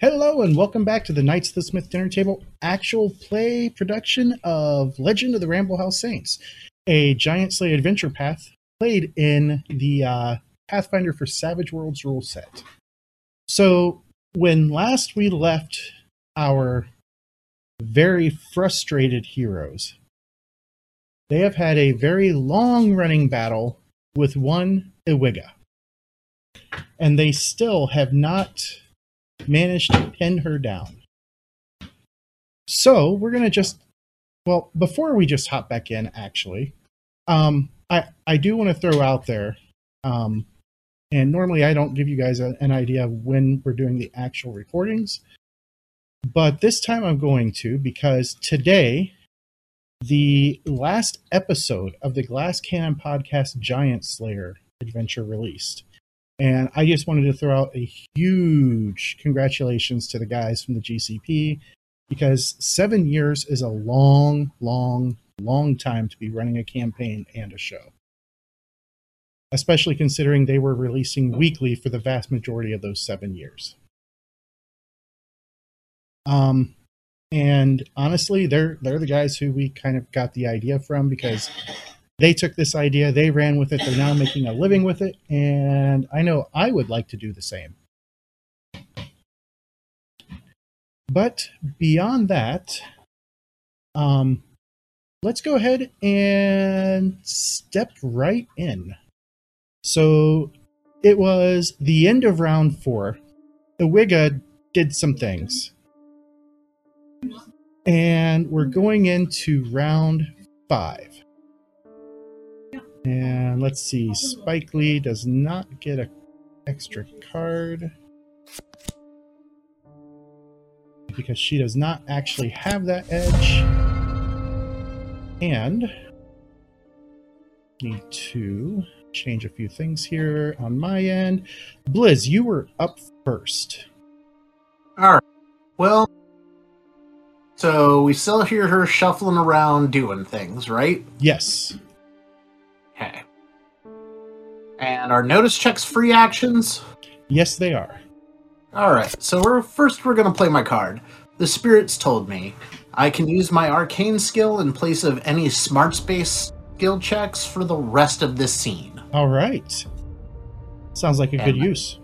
Hello and welcome back to the Knights of the Smith Dinner Table actual play production of Legend of the Ramble House Saints, a Giant Slayer adventure path played in the uh, Pathfinder for Savage Worlds rule set. So, when last we left our very frustrated heroes, they have had a very long running battle with one Ewigga. And they still have not managed to pin her down. So we're gonna just well, before we just hop back in, actually, um, I I do want to throw out there, um, and normally I don't give you guys a, an idea of when we're doing the actual recordings, but this time I'm going to because today, the last episode of the Glass Cannon podcast Giant Slayer adventure released. And I just wanted to throw out a huge congratulations to the guys from the GCP because seven years is a long, long, long time to be running a campaign and a show. Especially considering they were releasing weekly for the vast majority of those seven years. Um, and honestly, they're they're the guys who we kind of got the idea from because they took this idea, they ran with it, they're now making a living with it, and I know I would like to do the same. But beyond that, um, let's go ahead and step right in. So it was the end of round four. The Wigga did some things. And we're going into round five. And let's see, Spike Lee does not get an extra card because she does not actually have that edge. And need to change a few things here on my end. Blizz, you were up first. All right. Well, so we still hear her shuffling around doing things, right? Yes. And our notice checks free actions? Yes, they are. Alright, so we're first we're gonna play my card. The spirits told me I can use my arcane skill in place of any smart space skill checks for the rest of this scene. All right. Sounds like a good And- use.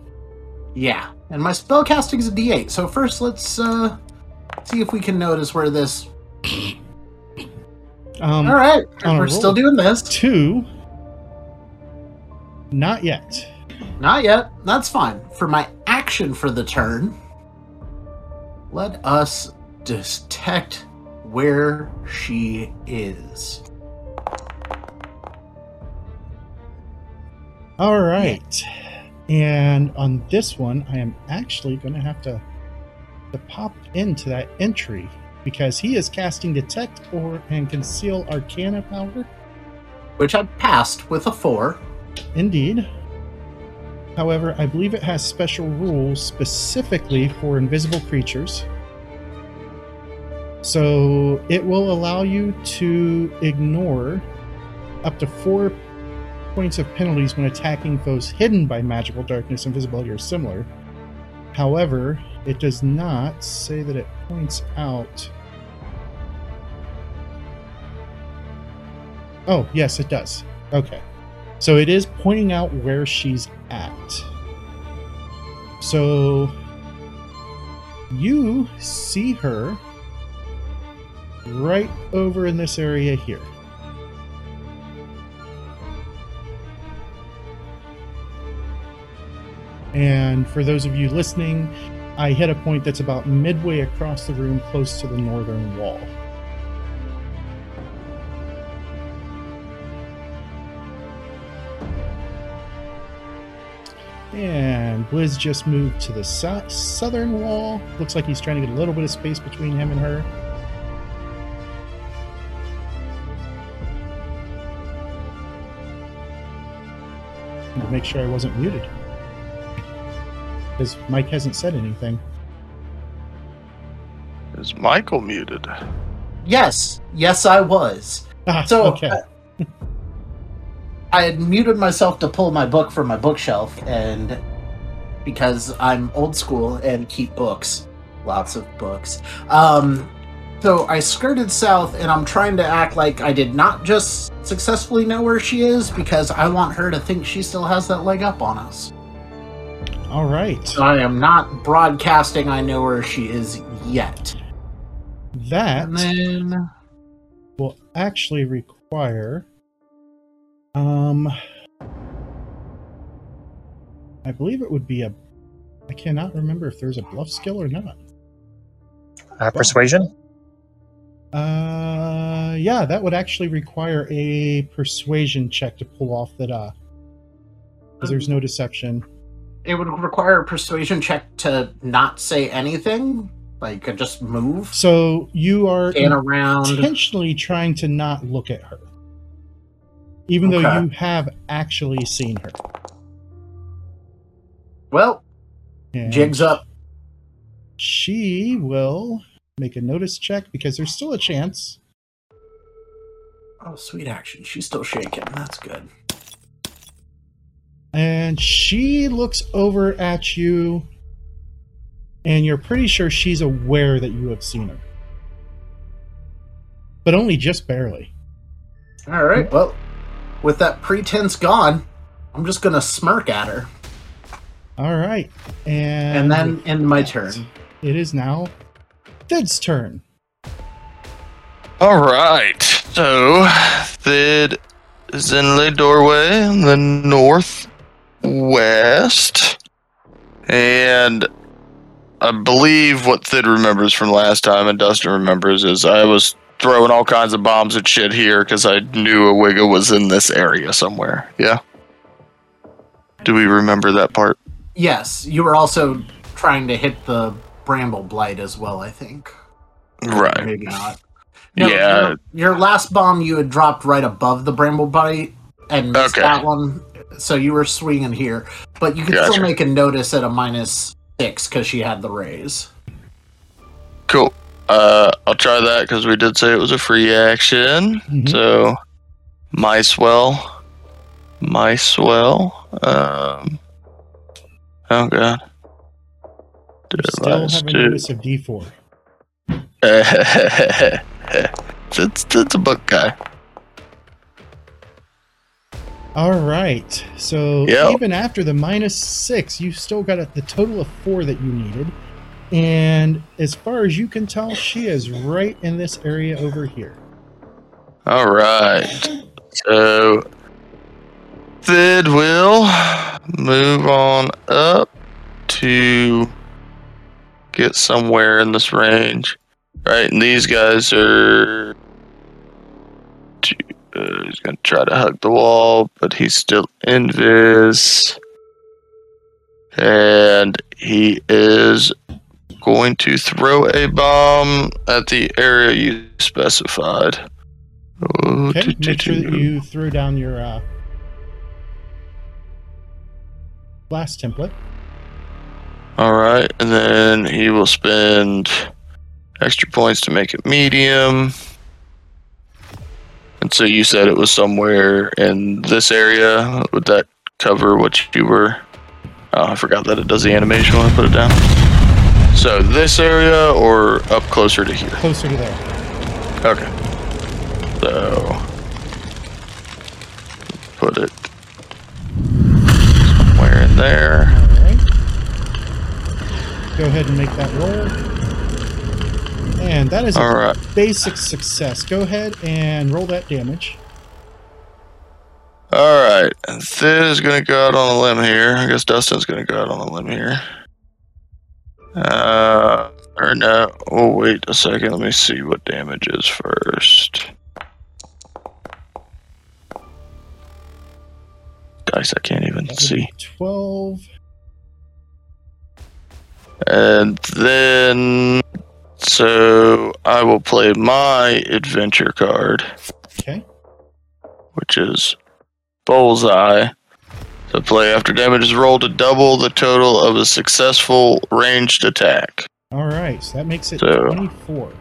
Yeah, and my spell casting is a D8. So first, let's uh see if we can notice where this. Um, All right, we're roll. still doing this. Two. Not yet. Not yet. That's fine. For my action for the turn, let us detect where she is. All right. And on this one, I am actually going to have to, to pop into that entry because he is casting Detect or and Conceal Arcana power. Which I passed with a four. Indeed. However, I believe it has special rules specifically for invisible creatures. So it will allow you to ignore up to four points of penalties when attacking foes hidden by magical darkness, invisibility, or similar. However, it does not say that it points out. Oh, yes, it does. Okay. So it is pointing out where she's at. So you see her right over in this area here. And for those of you listening, I hit a point that's about midway across the room close to the northern wall. And Blizz just moved to the sou- southern wall. Looks like he's trying to get a little bit of space between him and her. To make sure I wasn't muted. Because Mike hasn't said anything. Is Michael muted? Yes, yes, I was. Ah, So okay. I, I had muted myself to pull my book from my bookshelf, and because I'm old school and keep books, lots of books. Um, so I skirted south, and I'm trying to act like I did not just successfully know where she is because I want her to think she still has that leg up on us. All right. So I am not broadcasting I know where she is yet. That And then will actually require um I believe it would be a I cannot remember if there's a bluff skill or not. Uh, persuasion? Uh yeah, that would actually require a persuasion check to pull off that uh because there's no deception. it would require a persuasion check to not say anything, like uh, just move, So you are stand around. intentionally trying to not look at her. Even though you have actually seen her. Well, And jigs up. She will make a notice check because there's still a chance. Oh, sweet action. She's still shaking. That's good. And she looks over at you, and you're pretty sure she's aware that you have seen her. But only just barely. All right. Well, with that pretense gone, I'm just gonna smirk at her, All right. And, and then end my turn. it is now Thid's turn. All right. So, Thid is in the doorway in the northwest. And I believe what Thid remembers from last time and Dustin remembers is I was throwing all kinds of bombs and shit here because I knew a Wigga was in this area somewhere. Yeah? Do we remember that part? Yes, you were also trying to hit the bramble blight as well. I think. Right. Maybe not. Yeah. Your, your last bomb you had dropped right above the bramble blight and missed Okay. that one, so you were swinging here. But you could Gotcha. still make a notice at a minus six because she had the raise. Cool. Uh, I'll try that because we did say it was a free action. Mhm. So, Micewell. Micewell. Um, oh, God. Did still have a notice of D4. that's, that's a book guy. All right. So Yep. even after the minus six, you still got a, the total of four that you needed. And as far as you can tell, she is right in this area over here. All right. So, Thid will move on up to get somewhere in this range. Right, and these guys are. to- Uh, he's gonna try to hug the wall, but he's still invis. And he is going to throw a bomb at the area you specified. Oh, Okay. do, Make sure that you throw down your uh, blast template. All right, and then he will spend extra points to make it medium. And so you said it was somewhere in this area. Would that cover what you were? Oh, I forgot that it does the animation when I put it down. So this area or up closer to here? Closer to there. Okay. So put it somewhere in there. Right. Go ahead and make that roll. And that is a All right. basic success. Go ahead and roll that damage. All right, and Thid is gonna go out on a limb here. I guess Dustin's gonna go out on a limb here. Uh, or no. Oh, wait a second. Let me see what damage is first. Dice, I can't even see. 12. And then, so I will play my adventure card. Okay. which is bullseye. So play after damage is rolled to double the total of a successful ranged attack. All right. So that makes it So- 24.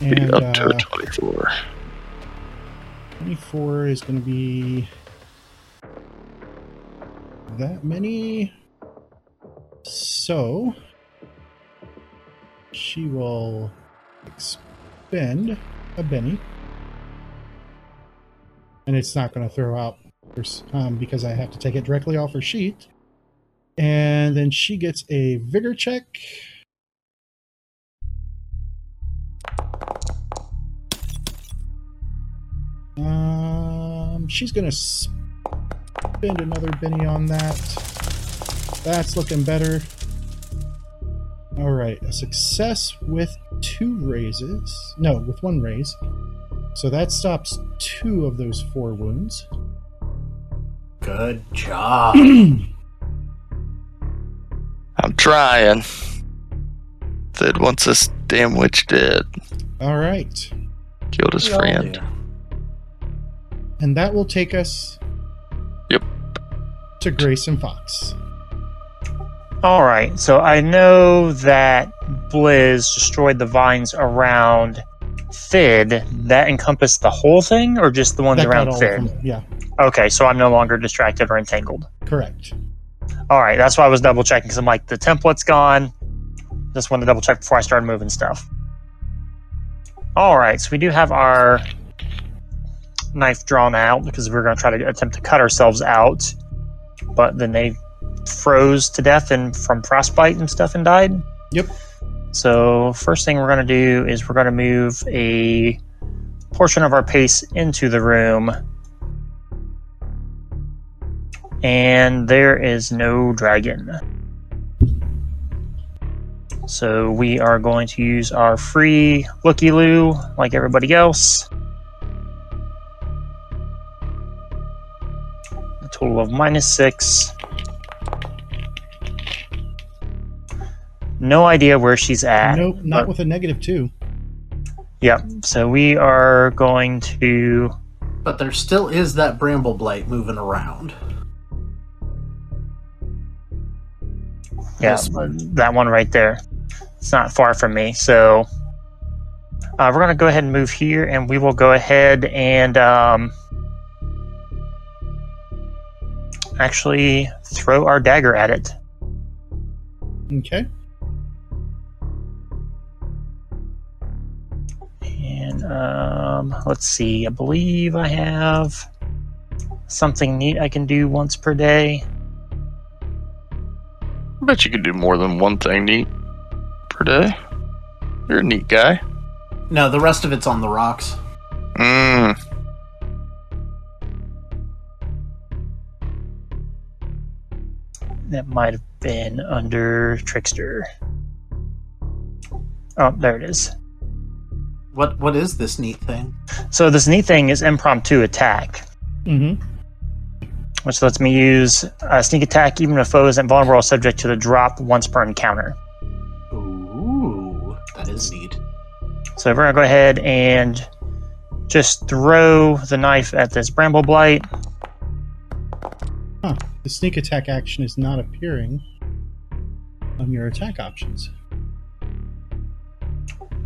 Be up to uh, a 24. 24 is going to be that many. So she will expend a Benny. And it's not going to throw out um, because I have to take it directly off her sheet. And then she gets a vigor check. Um, she's to spend another Benny on that. That's looking better. All right, a success with two raises. No, with one raise. So that stops two of those four wounds. Good job. I'm trying. Thid wants this damn witch dead. All right. Killed his We friend. do. And that will take us Yep. to Grayson Fox. All right. So I know that Blizz destroyed the vines around Thid. That encompassed the whole thing, or just the ones That around all of Thid? them. Yeah, Okay, so I'm no longer distracted or entangled. correct. All right, that's why I was double checking because I'm like, the template's gone. Just wanted to double check before I started moving stuff. All right, so we do have our knife drawn out because we are going to try to attempt to cut ourselves out, but then they froze to death and from frostbite and stuff and died. Yep. So first thing we're going to do is we're going to move a portion of our pace into the room and there is no dragon. So we are going to use our free looky loo like everybody else. A total of minus six. No idea where she's at. Nope, not but- with a negative two. Yep. So we are going to. But there still is that bramble blight moving around. Yeah, one. that one right there. It's not far from me. So uh, we're going to go ahead and move here, and we will go ahead and um, actually throw our dagger at it. Okay. Um, let's see. I believe I have something neat I can do once per day. I bet you could do more than one thing neat per day. You're a neat guy. No, the rest of it's on the rocks. Mmm. That might have been under Trickster. Oh, there it is. What what is this neat thing? So this neat thing is impromptu attack, Mm-hmm. which lets me use a sneak attack even if foe isn't vulnerable or subject to the drop once per encounter. Ooh, that is neat. So we're gonna go ahead and just throw the knife at this bramble blight. The sneak attack action is not appearing on your attack options.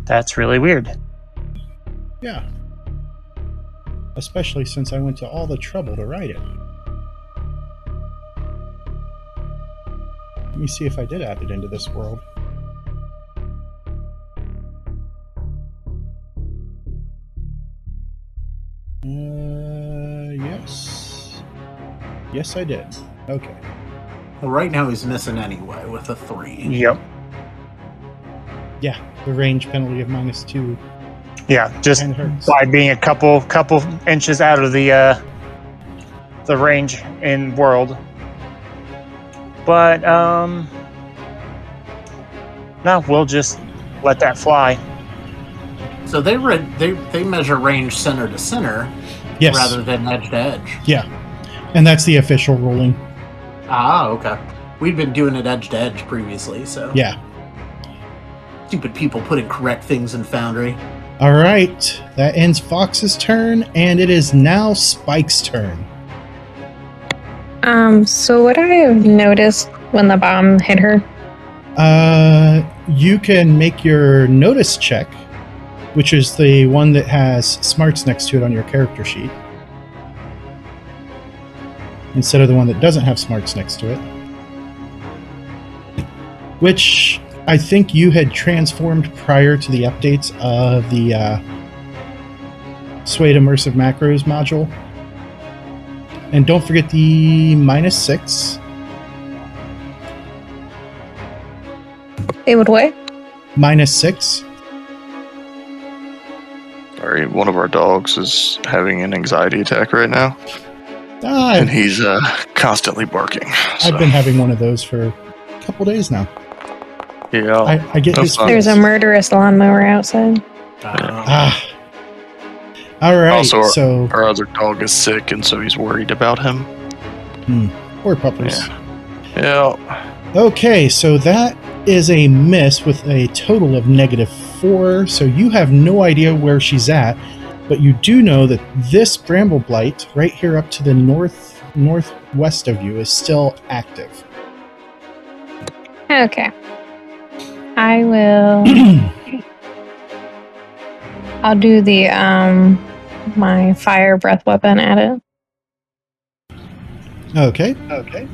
That's really weird. Yeah. Especially since I went to all the trouble to write it. Let me see if I did add it into this world. Uh, yes. Yes, I did. Okay. Well, right now he's missing anyway with a three. Yep. Yeah, the range penalty of minus two Yeah, just by being a couple couple inches out of the uh, the range in world. But um, no, we'll just let that fly. So they read they they measure range center to center Yes. rather than edge to edge. Yeah. And that's the official ruling. Ah, okay. We'd been doing it edge to edge previously, so Yeah. stupid people putting correct things in Foundry. All right. That ends Fox's turn, and it is now Spike's turn. Um, so would I have noticed when the bomb hit her? Uh, you can make your notice check, which is the one that has smarts next to it on your character sheet, instead of the one that doesn't have smarts next to it. which I think you had transformed prior to the updates of the uh, SWADE Immersive Macros module. And don't forget the minus six. It would what? Minus six. Sorry, one of our dogs is having an anxiety attack right now, Ah, and he's uh, constantly barking. So, I've been having one of those for a couple days now. Yeah. I, I get That's his. There's a murderous lawnmower outside. Uh, Ah. All right. Also, so our other dog is sick, and so he's worried about him. poor puppers. Yeah. Okay, so that is a miss with a total of negative four. So you have no idea where she's at, but you do know that this bramble blight right here up to the north northwest of you is still active. Okay. I will. I'll do the um my fire breath weapon at it. Okay. Okay.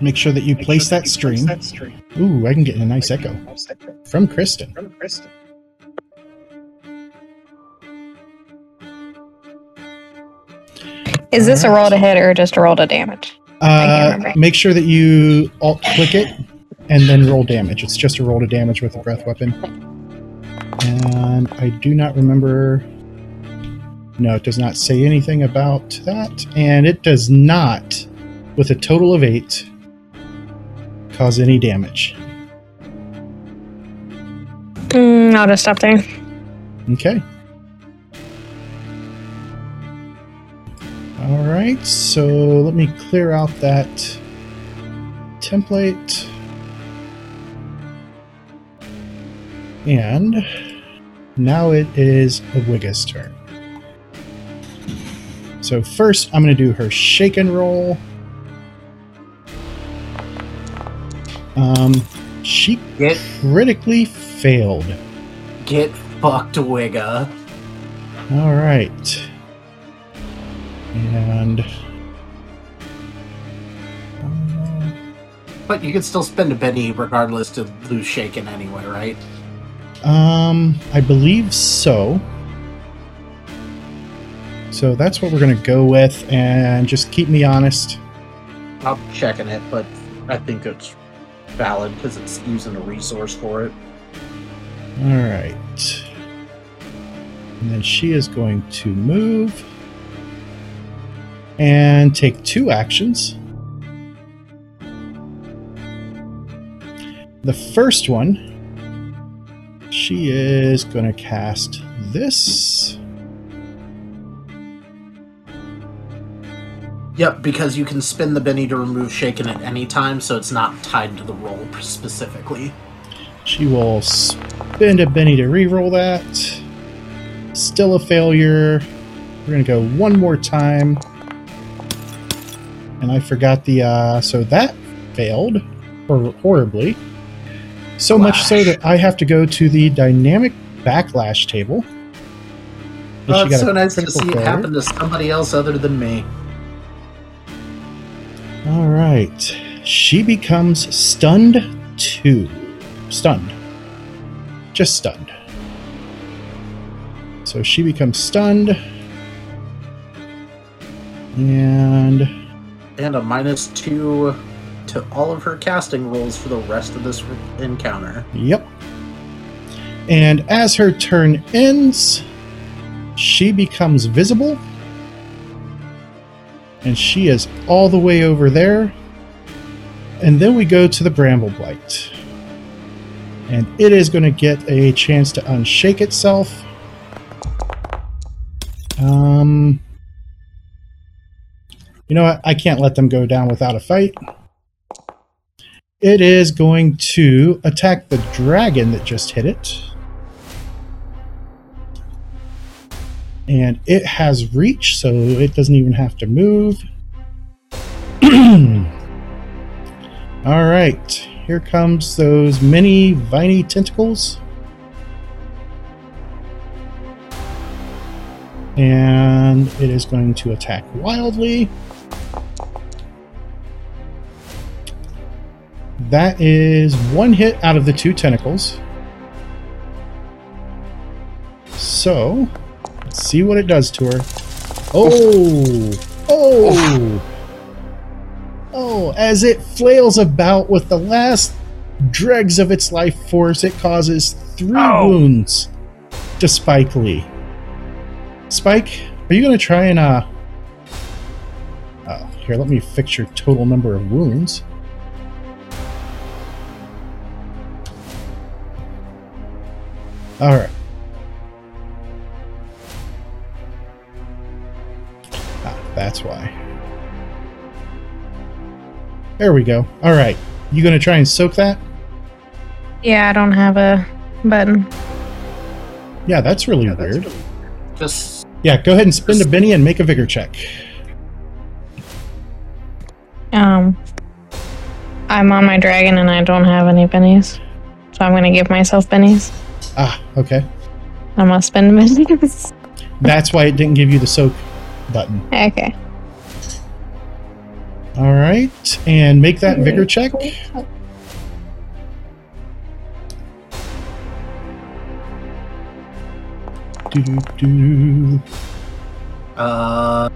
Make sure that you place that stream. Ooh, I can get a nice echo from Kristen. From Kristen. Is this a roll to hit or just a roll to damage? Uh, make sure that you alt click it and then roll damage. It's just a roll to damage with a breath weapon. And I do not remember. No, it does not say anything about that. And it does not, with a total of eight, cause any damage. Mm, I'll just stop there. Okay. All right, so let me clear out that template. And now it is Ewigga's turn. So first, I'm going to do her shake and roll. Um, she Get critically failed. get fucked, Wigga. All right. And. uh, But you could still spend a penny regardless to lose shaken anyway, right? Um, I believe so. So that's what we're going to go with, and just keep me honest. I'm checking it, but I think it's valid because it's using a resource for it. All right. And then she is going to move and take two actions. The first one, she is going to cast this. Yep, because you can spin the Benny to remove shaken at any time, so it's not tied to the roll specifically. She will spin a Benny to reroll that. Still a failure. We're going to go one more time. And I forgot the. Uh, so that failed hor- horribly. So much so that I have to go to the dynamic backlash table. Oh, it's so nice to see it happen to somebody else other than me. All right. She becomes stunned too. Stunned. Just stunned. So she becomes stunned. And And a minus two to all of her casting rolls for the rest of this encounter. yep. And as her turn ends, she becomes visible. And she is all the way over there. And then we go to the Bramble Blight. And it is going to get a chance to unshake itself. Um, you know what? I can't let them go down without a fight. It is going to attack the dragon that just hit it. And it has reach, so it doesn't even have to move. All right, here comes those mini viney tentacles. And it is going to attack wildly. That is one hit out of the two tentacles. So, let's see what it does to her. Oh! Oh! Oh, as it flails about with the last dregs of its life force, it causes three Oh. wounds to Spike Lee. Spike, are you going to try and, uh. Oh, here, let me fix your total number of wounds. Alright. Ah, that's why. There we go. Alright. You gonna try and soak that? Yeah, I don't have a button. Yeah, that's really Yeah, that's weird. really- Just Yeah, go ahead and spend a Benny and make a vigor check. Um, I'm on my dragon and I don't have any bennies, so I'm gonna give myself bennies. Ah, okay. I must spend bennies. That's why it didn't give you the soak button. okay. Alright, and make that vigor check. Uh,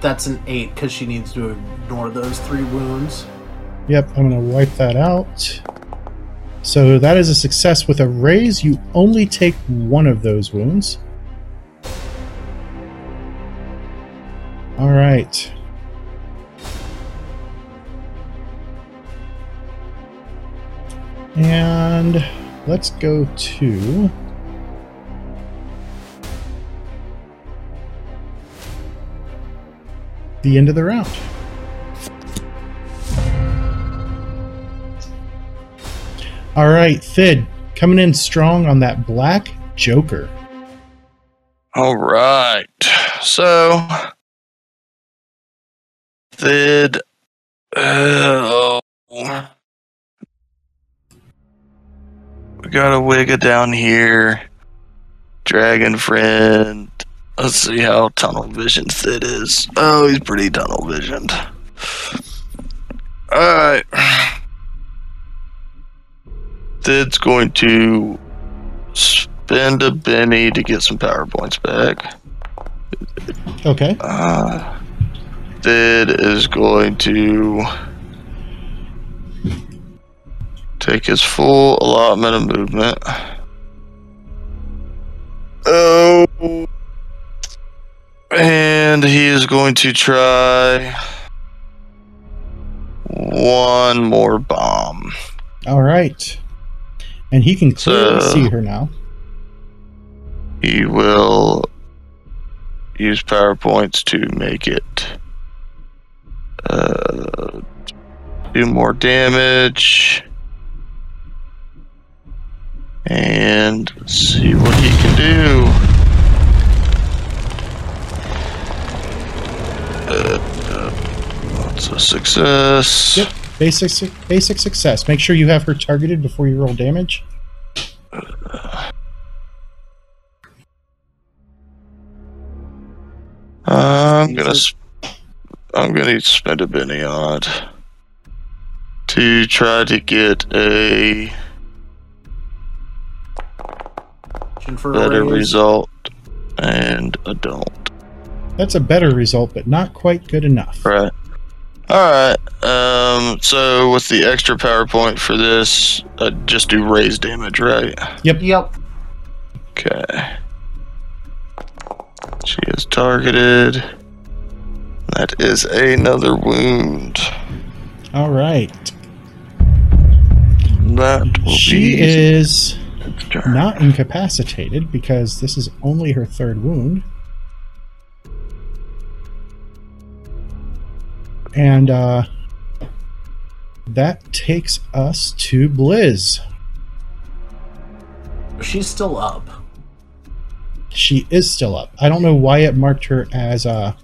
that's an eight because she needs to ignore those three wounds. Yep, I'm going to wipe that out. So that is a success with a raise. You only take one of those wounds. All right. And let's go to. The end of the round. All right, Thid, coming in strong on that black Joker. All right. So, did uh, we got a Wigga down here. Dragon friend. Let's see how tunnel visioned Thid is. Oh, he's pretty tunnel visioned. All Thid's going to spend a Benny to get some power points back. Okay. Uh, Thid is going to take his full allotment of movement. Oh. And he is going to try one more bomb. All right. And he can clearly So- see her now. He will use power points to make it uh, do more damage and see what he can do. Uh, uh, that's a success. Yep. Basic su- basic success. Make sure you have her targeted before you roll damage. Uh, I'm gonna. sp- I'm gonna spend a Benny on it to try to get a For a better raise. result, and I don't. That's a better result, but not quite good enough. Right. All right. Um. So with the extra power point for this, I just do raise damage, right? Yep. Yep. Okay. She is targeted. That is another wound. All right. That will She be is not incapacitated because this is only her third wound. And uh, that takes us to Blizz. She's still up. She is still up. I don't know why it marked her as uh,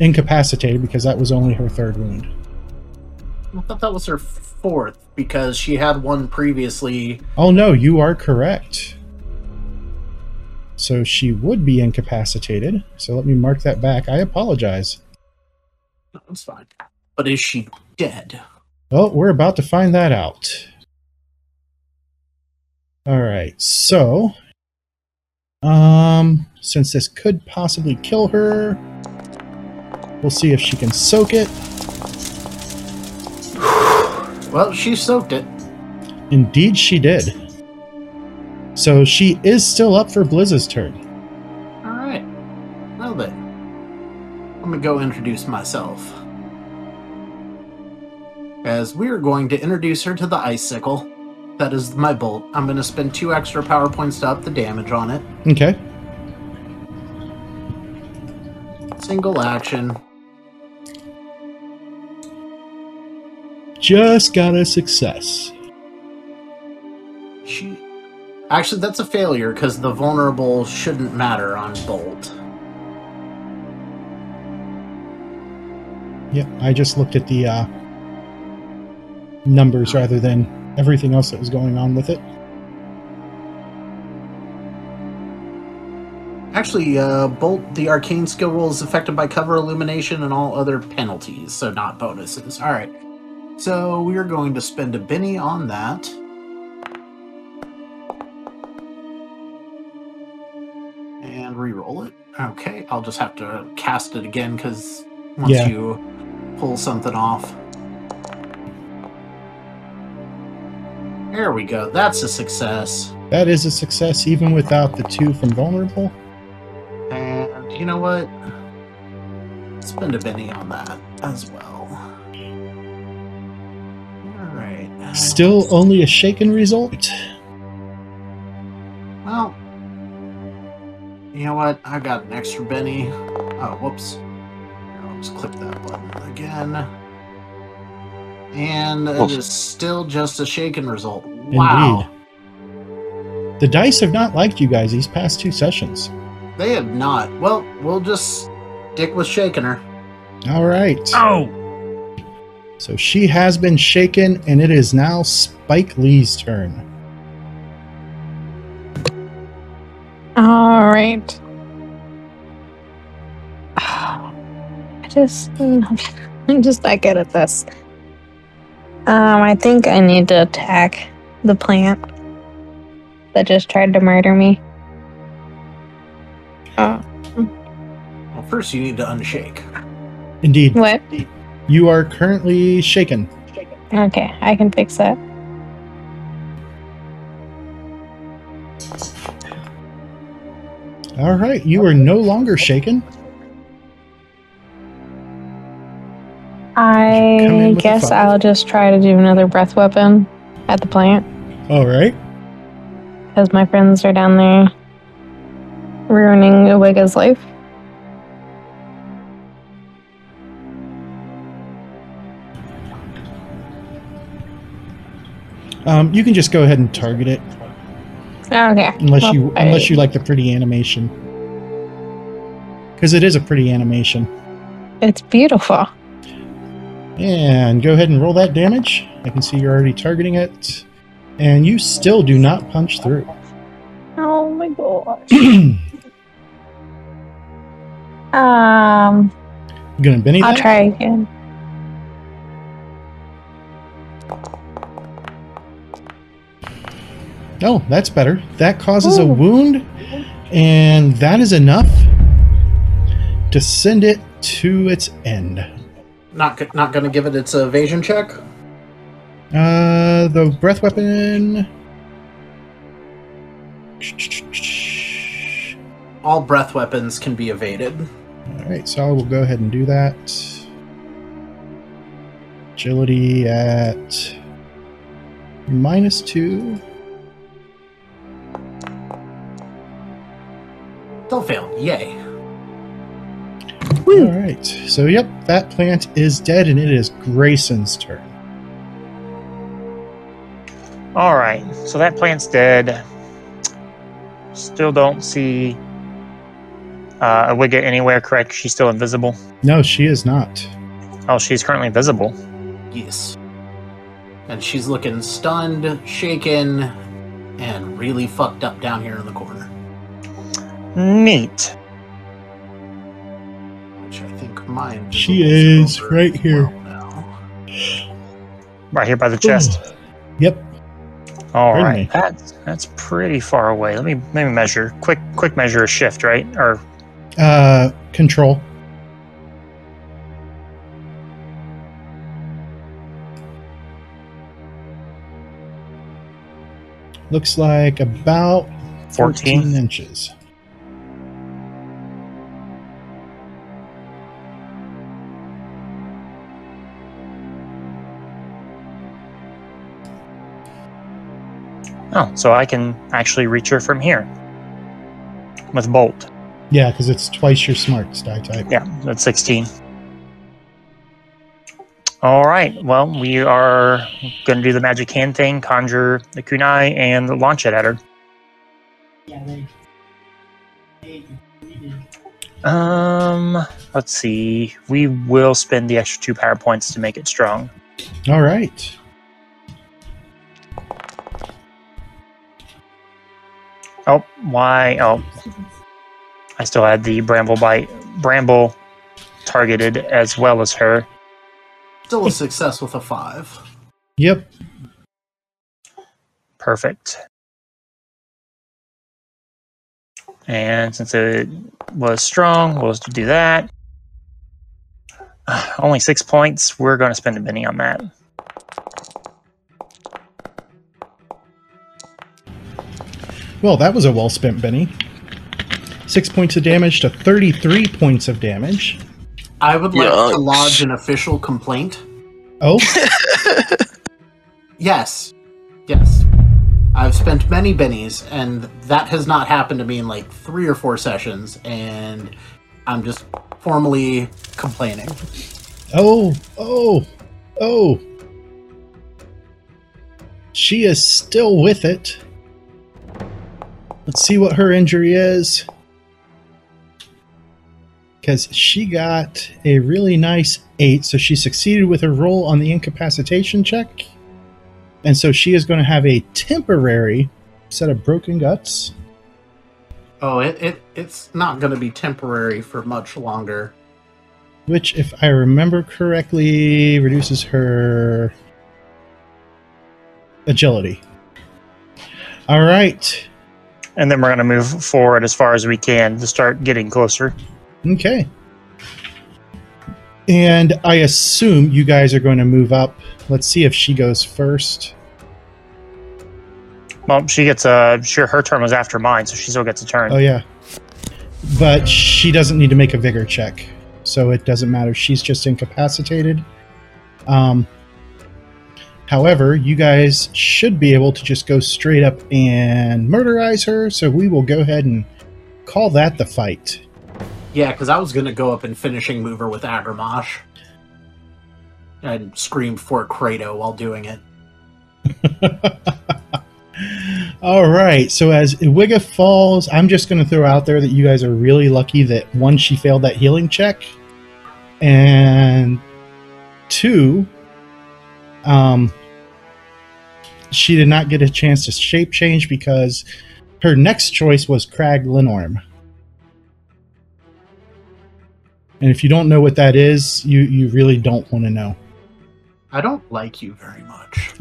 incapacitated because that was only her third wound. I thought that was her fourth because she had one previously. Oh no, you are correct. So she would be incapacitated. So let me mark that back. I apologize. That's fine. But is she dead? Well, we're about to find that out. All right, so um, since this could possibly kill her, we'll see if she can soak it. Well, she soaked it. Indeed, she did. So she is still up for Blizz's turn. I'm gonna go introduce myself. As we are going to introduce her to the icicle. That is my bolt. I'm gonna spend two extra power points to up the damage on it. Okay. Single action. Just got a success. She. Actually, that's a failure because the vulnerable shouldn't matter on bolt. Yep, I just looked at the uh, numbers rather than everything else that was going on with it. Actually, uh, Bolt, the arcane skill roll is affected by cover illumination and all other penalties, so not bonuses. Alright. So we're going to spend a Benny on that. And re-roll it. Okay, I'll just have to cast it again because once Yeah. you pull something off. There we go. That's a success. That is a success even without the two from vulnerable. And you know what? Spend a Benny on that as well. Alright. Still only a shaken result. Well, you know what? I got an extra Benny. Oh, whoops. I'll just click that button again. And it Oof. is still just a shaken result. Wow. Indeed. The dice have not liked you guys these past two sessions. They have not. Well, we'll just stick with shaking her. All right. Oh, So she has been shaken, and it is now Spike Lee's turn. All right. I just, mm, I'm just not good at this. Um, I think I need to attack the plant that just tried to murder me. Oh, Well, first you need to unshake. Indeed, what? you are currently shaken. Okay, I can fix that. All right, you are no longer shaken. I guess. I'll just try to do another breath weapon at the plant All right. because my friends are down there ruining Ewigga's life. Um, you can just go ahead and target it, Okay. unless Well, you unless you like the pretty animation, because it is a pretty animation. It's beautiful. And go ahead and roll that damage. I can see you're already targeting it, and you still do not punch through. Oh my gosh. Um, You gonna Benny I'll that? try again. Oh, that's better. That causes a wound, and that is enough to send it to its end. Not not to give it its evasion check. Uh, the breath weapon. All breath weapons can be evaded. All right, so I will go ahead and do that. Agility at minus two. They'll fail. Yay. All right, so yep, that plant is dead, and it is Grayson's turn. all right. So that plant's dead. Still don't see uh, a Wigget anywhere. Correct? She's still invisible. No, she is not. Oh, she's currently visible. Yes. And she's looking stunned, shaken, and really fucked up down here in the corner. Neat. Which I think mine. She is right here. now. Right here by the chest. Yep. All Bring right, me. that's that's pretty far away. Let me maybe measure. Quick, quick measure a shift, right? Or Uh, control. Looks like about 14 14. inches. Oh, so I can actually reach her from here with bolt. Yeah, because it's twice your smart die type. Yeah, that's 16. All right. Well, we are going to do the magic hand thing, conjure the kunai, and launch it at her. Um, let's see. We will spend the extra two power points to make it strong. All right. Oh, why? Oh, I still had the bramble bite, bramble targeted as well as her. Still a success with a five. Yep. Perfect. And since it was strong, we'll just do that. Only six points. We're going to spend a Benny on that. Well, that was a well spent Benny. Six points of damage to 33 points of damage. I would like to lodge an official complaint. Oh, Yes. Yes. I've spent many bennies, and that has not happened to me in like three or four sessions, and I'm just formally complaining. oh, oh, oh. She is still with it. Let's see what her injury is. Because she got a really nice 8, so she succeeded with her roll on the incapacitation check. And so she is going to have a temporary set of broken guts. Oh, it, it it's not going to be temporary for much longer. which, if I remember correctly, reduces her agility. All right. And then we're going to move forward as far as we can to start getting closer. Okay. And I assume you guys are going to move up. Let's see if she goes first. Well, she gets a. Sure, her turn was after mine, so she still gets a turn. Oh, yeah. But she doesn't need to make a vigor check. So it doesn't matter. She's just incapacitated. Um, however, you guys should be able to just go straight up and murderize her. So we will go ahead and call that the fight. Yeah, because I was going to go up and finishing mover with Agramash. And scream for Credo while doing it. All right. So as Ewigga falls, I'm just going to throw out there that you guys are really lucky that one, she failed that healing check, and two, um, she did not get a chance to shape change because her next choice was Crag Linnorm. And if you don't know what that is, you you really don't want to know. I don't like you very much.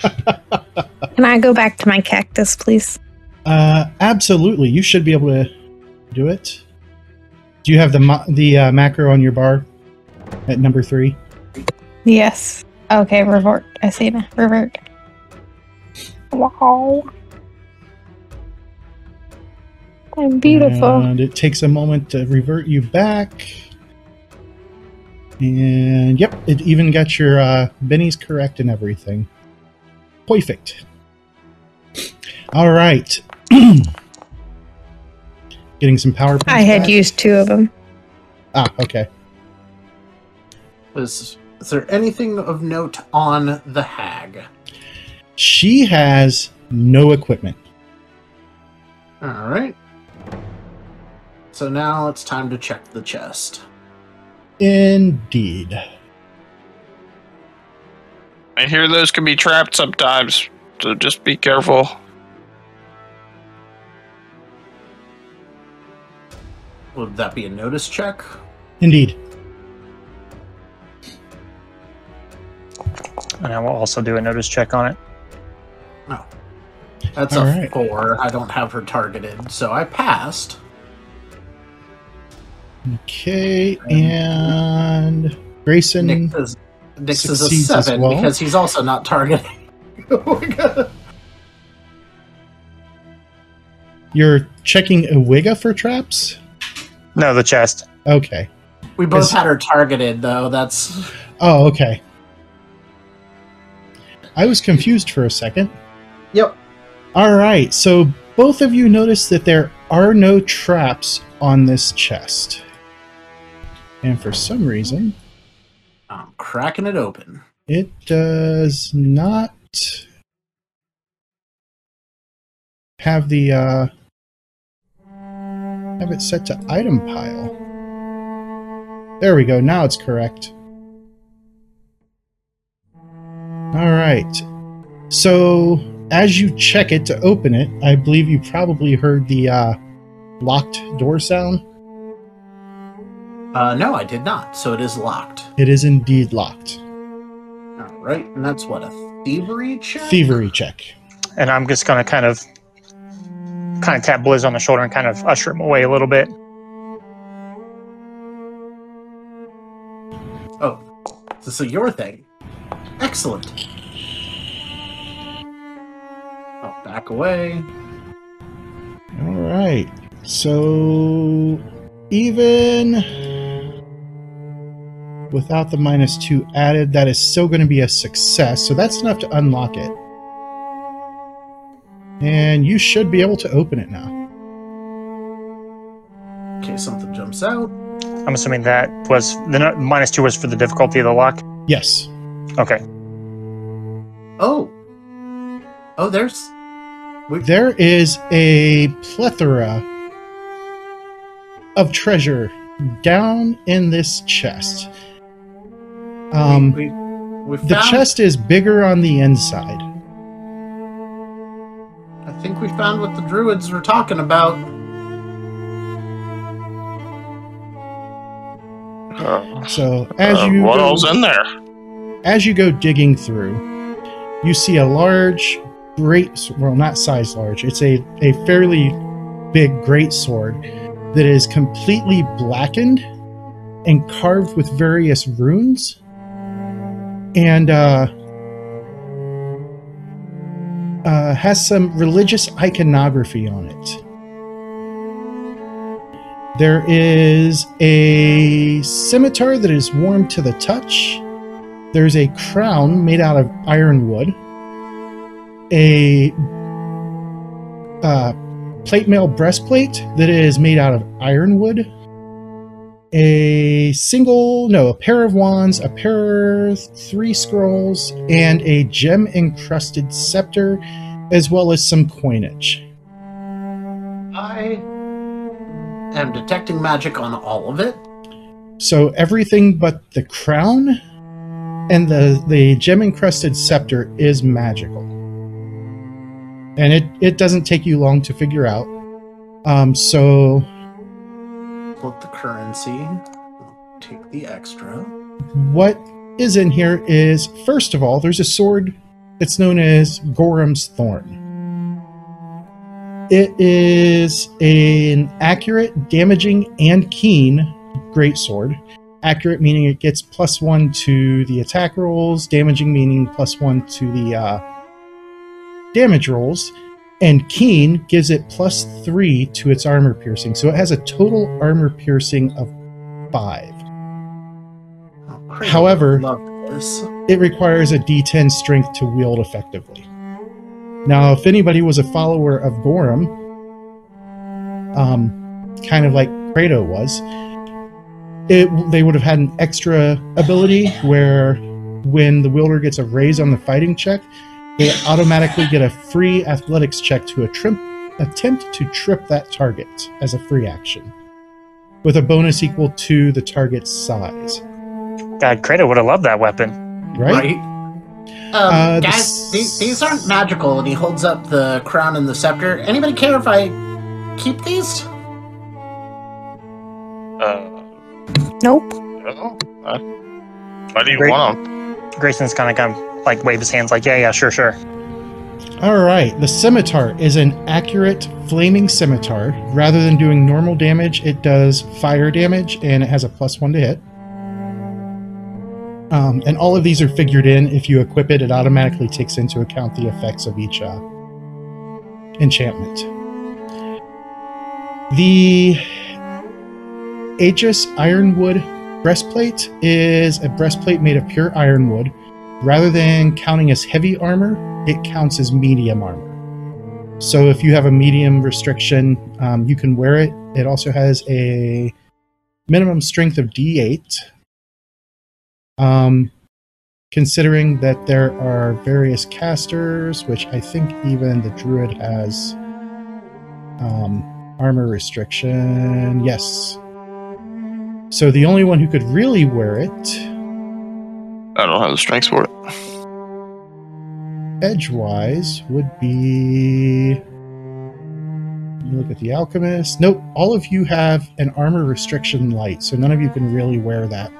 Can I go back to my cactus, please? Uh, absolutely. You should be able to do it. Do you have the the uh, macro on your bar at number three? Yes. Okay, revert. I see it. Revert. Wow. I'm beautiful. And it takes a moment to revert you back. And yep, it even got your uh, Benny's correct and everything. Perfect. All right. Getting some power. I had back. used two of them. Ah, okay. Is, is there anything of note on the hag? She has no equipment. All right. So now it's time to check the chest. Indeed. I hear those can be trapped sometimes, so just be careful. Would that be a notice check? Indeed. And I will also do a notice check on it. No. That's All a right. four. I don't have her targeted, so I passed. Okay, and Grayson. Nick is, Nick's is a seven well. because he's also not targeting. oh my god. You're checking Ewigga for traps? No, the chest. Okay. We both Is- had her targeted, though. That's Oh, okay. I was confused for a second. Yep. All right, so both of you notice that there are no traps on this chest. And for some reason, I'm cracking it open. it does not have the uh have it set to item pile. There we go. Now it's correct. All right. So as you check it to open it, I believe you probably heard the uh, locked door sound. Uh, no, I did not. So it is locked. It is indeed locked. All right, and that's what a thievery check. Thievery check. And I'm just going to kind of kind of tap Blizz on the shoulder and kind of usher him away a little bit. Oh, this is your thing. Excellent. Oh, back away. All right. So even without the minus two added, that is still going to be a success. So that's enough to unlock it. And you should be able to open it now. Okay, something jumps out. I'm assuming that was the minus two was for the difficulty of the lock. Yes. Okay. Oh. Oh, there's. There is a plethora of treasure down in this chest. Um, we, we, we the chest is bigger on the inside. I think we found what the druids were talking about. Uh, So as uh, you what go- all's in there? as you go digging through, you see a large, great well, not size large. It's a a fairly big great sword that is completely blackened and carved with various runes, and uh, uh, has some religious iconography on it. There is a scimitar that is warm to the touch. There's a crown made out of ironwood. A uh, plate mail breastplate that is made out of ironwood. A single, no, a pair of wands, a pair of three scrolls, and a gem encrusted scepter, as well as some coinage. I am detecting magic on all of it. So everything but the crown and the the gem encrusted scepter is magical, and it it doesn't take you long to figure out. Um, so Split the currency. Take the extra. what is in here is first of all, there's a sword that's known as Gorum's Thorn. It is an accurate, damaging, and keen greatsword. Accurate meaning it gets plus one to the attack rolls, damaging meaning plus one to the uh, damage rolls, and keen gives it plus three to its armor piercing. So it has a total armor piercing of five. Oh, However- it requires a d10 strength to wield effectively. Now, if anybody was a follower of Gorum, um, kind of like Kratos was, it they would have had an extra ability where when the wielder gets a raise on the fighting check, they automatically get a free athletics check to attempt attempt to trip that target as a free action, with a bonus equal to the target's size. God, Kratos would have loved that weapon. Right? Um, Uh, guys, this- these, these aren't magical, and he holds up the crown and the scepter. Anybody care if I keep these? Uh, Nope. no. I- why do you Great. want them? Grayson's kind of kind of like wave his hands, like, yeah, yeah, sure, sure. All right, the scimitar is an accurate flaming scimitar. Rather than doing normal damage, it does fire damage and it has a plus one to hit. Um, and all of these are figured in. If you equip it, it automatically takes into account the effects of each uh, enchantment. The Aegis Ironwood breastplate is a breastplate made of pure ironwood. Rather than counting as heavy armor, it counts as medium armor. So if you have a medium restriction, um, you can wear it. It also has a minimum strength of D8. Um, considering that there are various casters, which I think even the druid has um, armor restriction. Yes. So the only one who could really wear it I don't have the strength for it. edgewise would be look at the alchemist nope all of you have an armor restriction light so none of you can really wear that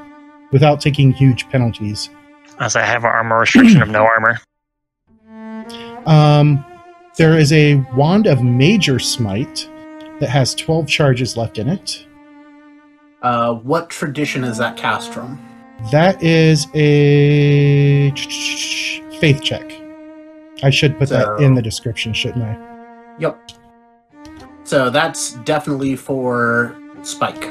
without taking huge penalties As I have an armor restriction of no armor. um, there is a wand of major smite that has 12 charges left in it Uh, what tradition is that cast from? that is a faith check i should put that in the description shouldn't i Yep. So that's definitely for Spike.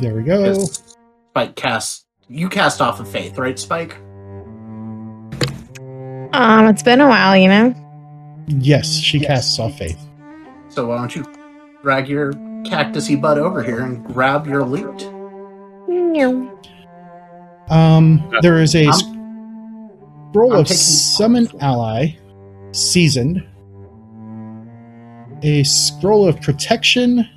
there we go. Spike cast. You cast off of Faith, right, Spike? Um, it's been a while, you know. yes she Yes. casts off faith So why don't you drag your cactusy butt over here and grab your loot? Meow. Um, there is a I'm- scroll I'm of summon ally, seasoned. A scroll of protection,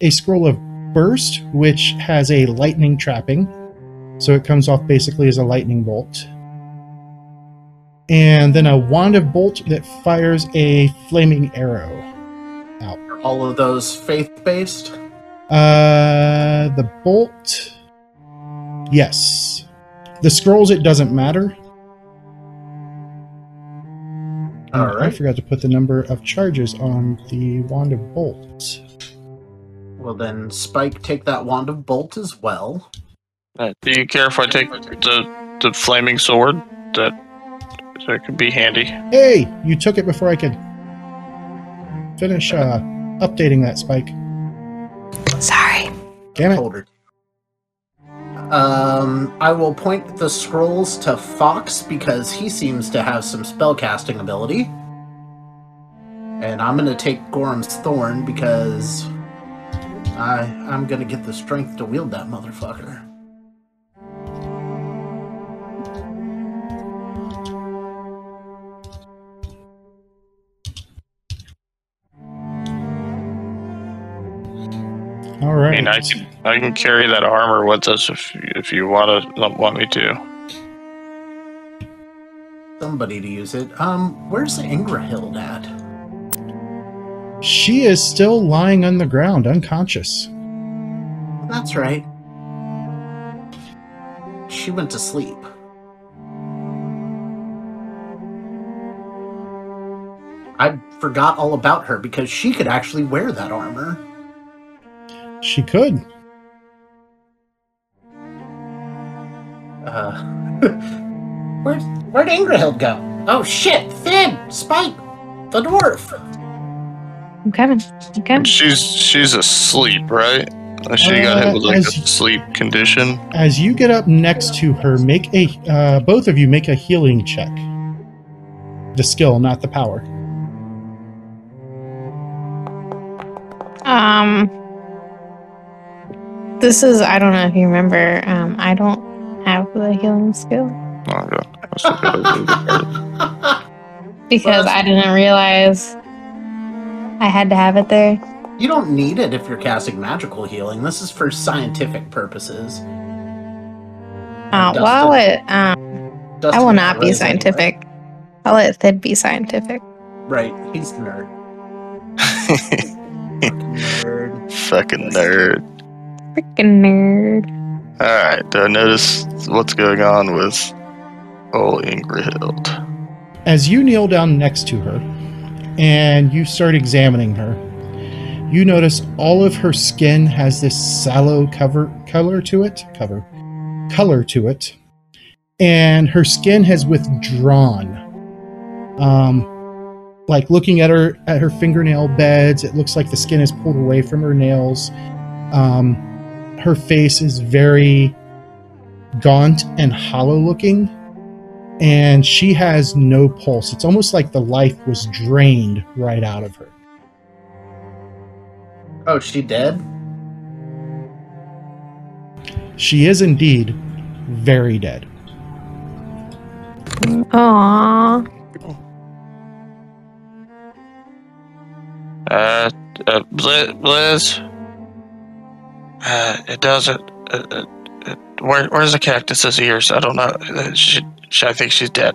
a scroll of burst, which has a lightning trapping, so it comes off basically as a lightning bolt. And then a wand of bolt that fires a flaming arrow. Are all of those faith based? Uh, the bolt. Yes. The scrolls, it doesn't matter. All I right. forgot to put the number of charges on the wand of bolt. Well, then Spike take that wand of bolt as well. Uh, Do you care if I take the the flaming sword? That that could be handy. Hey, you took it before I could finish uh, updating that spike. Sorry. Damn it. Told her. Um, I will point the scrolls to Fox because he seems to have some spellcasting ability. And I'm gonna take Gorum's Thorn because I I'm gonna get the strength to wield that motherfucker. All I mean, I can I can carry that armor with us if if you want to want me to. Somebody to use it. Um, where's the Ingrahild at? She is still lying on the ground, unconscious. That's right. She went to sleep. I forgot all about her because she could actually wear that armor. She could. Uh, where'd, where'd Ingrahild go? Oh shit! Finn! Spike! The dwarf! I'm coming. I'm coming. She's she's asleep, right? She got hit with like a Uh, sleep condition. As you get up next to her, make a uh, both of you make a healing check. The skill, not the power. Um, this is. I don't know if you remember. Um, I don't have the healing skill Oh god. That's a bit- because Well, I didn't realize I had to have it there. you don't need it if you're casting magical healing. This is for scientific purposes. Uh, Dustin- well, it. Um, I will not be knows anyway. scientific. I'll let Thid be scientific. Right, he's the nerd. Nerd. Fucking nerd. Freaking nerd. All right. Do I notice what's going on with Oh, Ingrid. As you kneel down next to her and you start examining her, you notice all of her skin has this sallow cover color to it, cover color to it, and her skin has withdrawn. Um, like looking at her at her fingernail beds, it looks like the skin is pulled away from her nails. Um, her face is very gaunt and hollow looking and she has no pulse. It's almost like the life was drained right out of her. Oh, she dead? She is indeed very dead. Aww. Uh, uh Blizz, Blizz. Uh, it doesn't. Uh, uh, uh, where, where's the cactus's ears? I don't know. Uh, She, she, I think she's dead.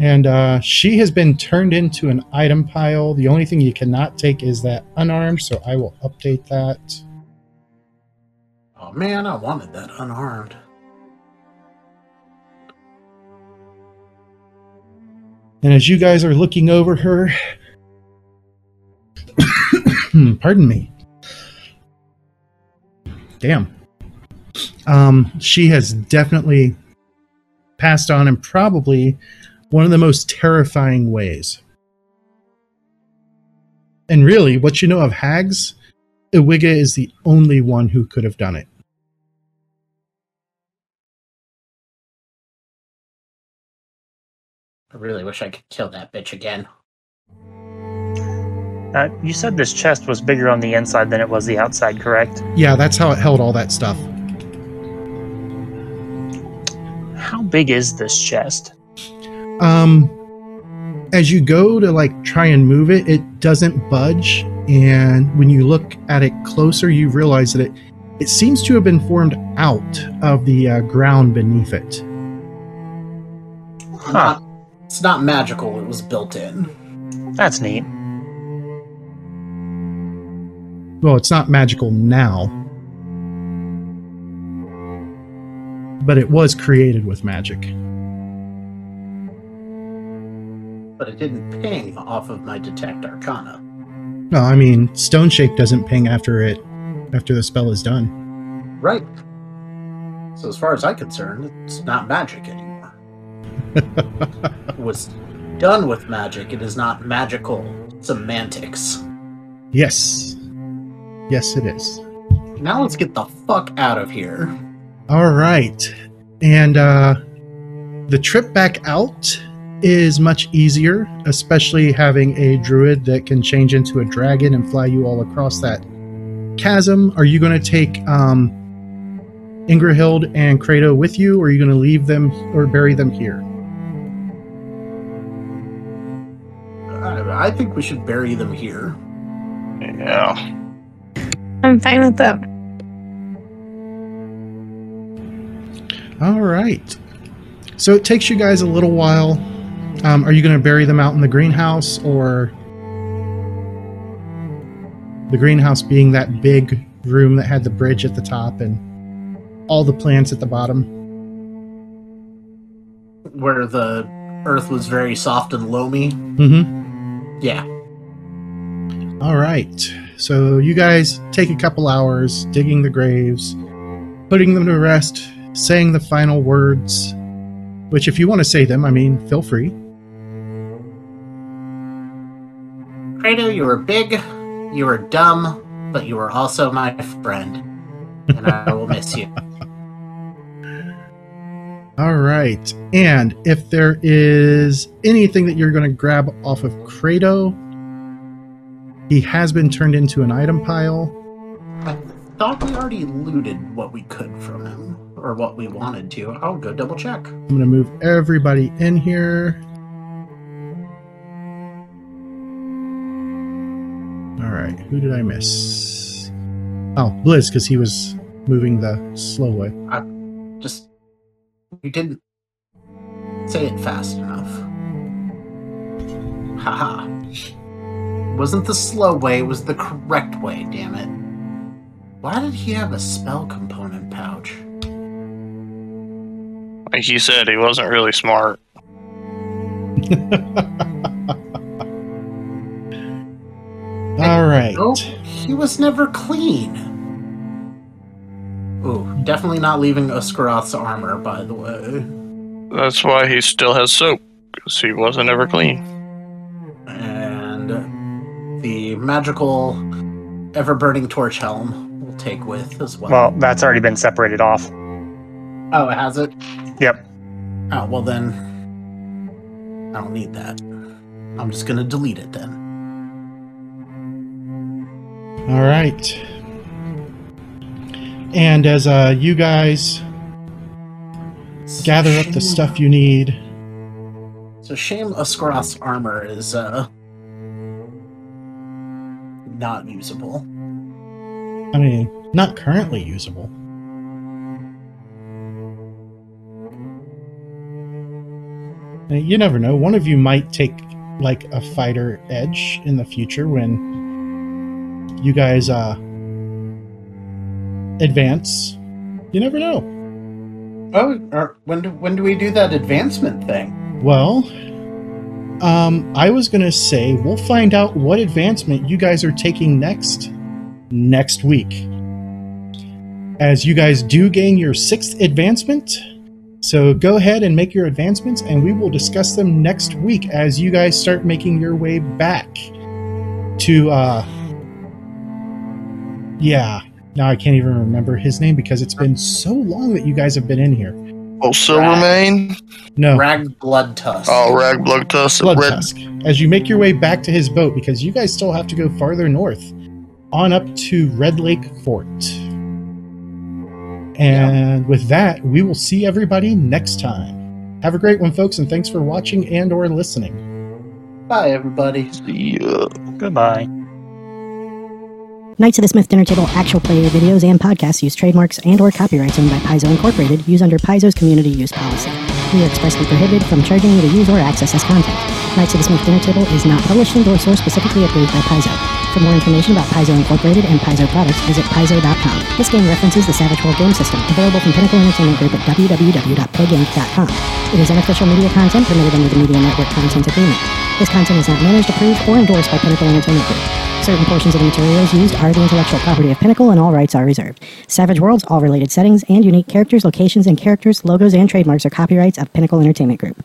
And uh, she has been turned into an item pile. The only thing you cannot take is that unarmed, so I will update that. Oh man, I wanted that unarmed. And as you guys are looking over her, pardon me. Damn. Um, she has definitely passed on in probably one of the most terrifying ways. And really, what you know of hags, Ewigga is the only one who could have done it. I really wish I could kill that bitch again. Uh, you said this chest was bigger on the inside than it was the outside, correct? Yeah, that's how it held all that stuff. How big is this chest? um as you go to like try and move it it doesn't budge and when you look at it closer you realize that it it seems to have been formed out of the uh, ground beneath it Huh. Not, it's not magical, it was built in. That's neat. Well it's not magical now but it was created with magic But it didn't ping off of my detect arcana. no i mean stone shake doesn't ping after it after the spell is done Right. So as far as I'm concerned, it's not magic anymore. it was done with magic. It is not magical semantics. yes yes it is Now let's get the fuck out of here. All right. And uh, the trip back out is much easier, especially having a druid that can change into a dragon and fly you all across that chasm. Are you going to take um, Ingrahild and Kratos with you, or are you going to leave them or bury them here? I, I think we should bury them here. Yeah. I'm fine with that. All right. So it takes you guys a little while. Um, are you going to bury them out in the greenhouse or the greenhouse being that big room that had the bridge at the top and all the plants at the bottom? Where the earth was very soft and loamy. Mm-hmm. Yeah. All right. So you guys take a couple hours digging the graves, putting them to rest, saying the final words, which if you want to say them, I mean, feel free. Kratos, you were big, you were dumb, but you were also my friend. And I will miss you. All right. And if there is anything that you're going to grab off of Kratos, he has been turned into an item pile. I thought we already looted what we could from him, or what we wanted to. I'll go double check. I'm going to move everybody in here. All right. Who did I miss? Oh, Blizz, because he was moving the slow way. I just. You didn't say it fast enough. Haha. Wasn't the slow way, it was the correct way, damn it. Why did he have a spell component pouch? Like you said, he wasn't really smart. All right. Nope, he was never clean. Ooh, definitely not leaving Uskaroth's armor, by the way. That's why he still has soap, because he wasn't ever clean. And the magical ever burning torch helm we'll take with as well. Well, that's already been separated off. oh, it has it? Yep. Oh, well then. I don't need that. I'm just gonna delete it then. All right. And as uh, you guys gather up the stuff you need, So shame Uskaroth's armor is uh not usable. I mean, not currently usable. You never know. One of you might take like a fighter edge in the future when you guys uh advance. You never know. Oh, or when do when do we do that advancement thing? Well, um, I was gonna say we'll find out what advancement you guys are taking next next week. As you guys do gain your sixth advancement, so go ahead and make your advancements, and we will discuss them next week as you guys start making your way back to. uh Yeah, now I can't even remember his name because it's been so long that you guys have been in here. Oh, Silvermane? No, Rag Blood Tusk. Oh, Rag Blood Tusk. Blood Red. Tusk. As you make your way back to his boat, because you guys still have to go farther north, on up to Red Lake Fort. And with that, we will see everybody next time. Have a great one, folks, and thanks for watching and or listening. Bye, everybody. See ya. Goodbye. Knights of the Smith Dinner Table actual play videos and podcasts use trademarks and or copyrights owned by Paizo Incorporated use under Paizo's community use policy. We are expressly prohibited from charging you to use or access this content. Knights of the Smith Dinner Table is not published, endorsed, or specifically approved by Paizo. For more information about Paizo Incorporated and Paizo products, visit paizo.com. This game references the Savage World game system, available from Pinnacle Entertainment Group at www.playgames.com. It is unofficial media content permitted under the Media Network Content Agreement. This content is not managed, approved, or endorsed by Pinnacle Entertainment Group. Certain portions of the materials used are the intellectual property of Pinnacle and all rights are reserved. Savage Worlds, all related settings, and unique characters, locations, and characters, logos, and trademarks are copyrights of Pinnacle Entertainment Group.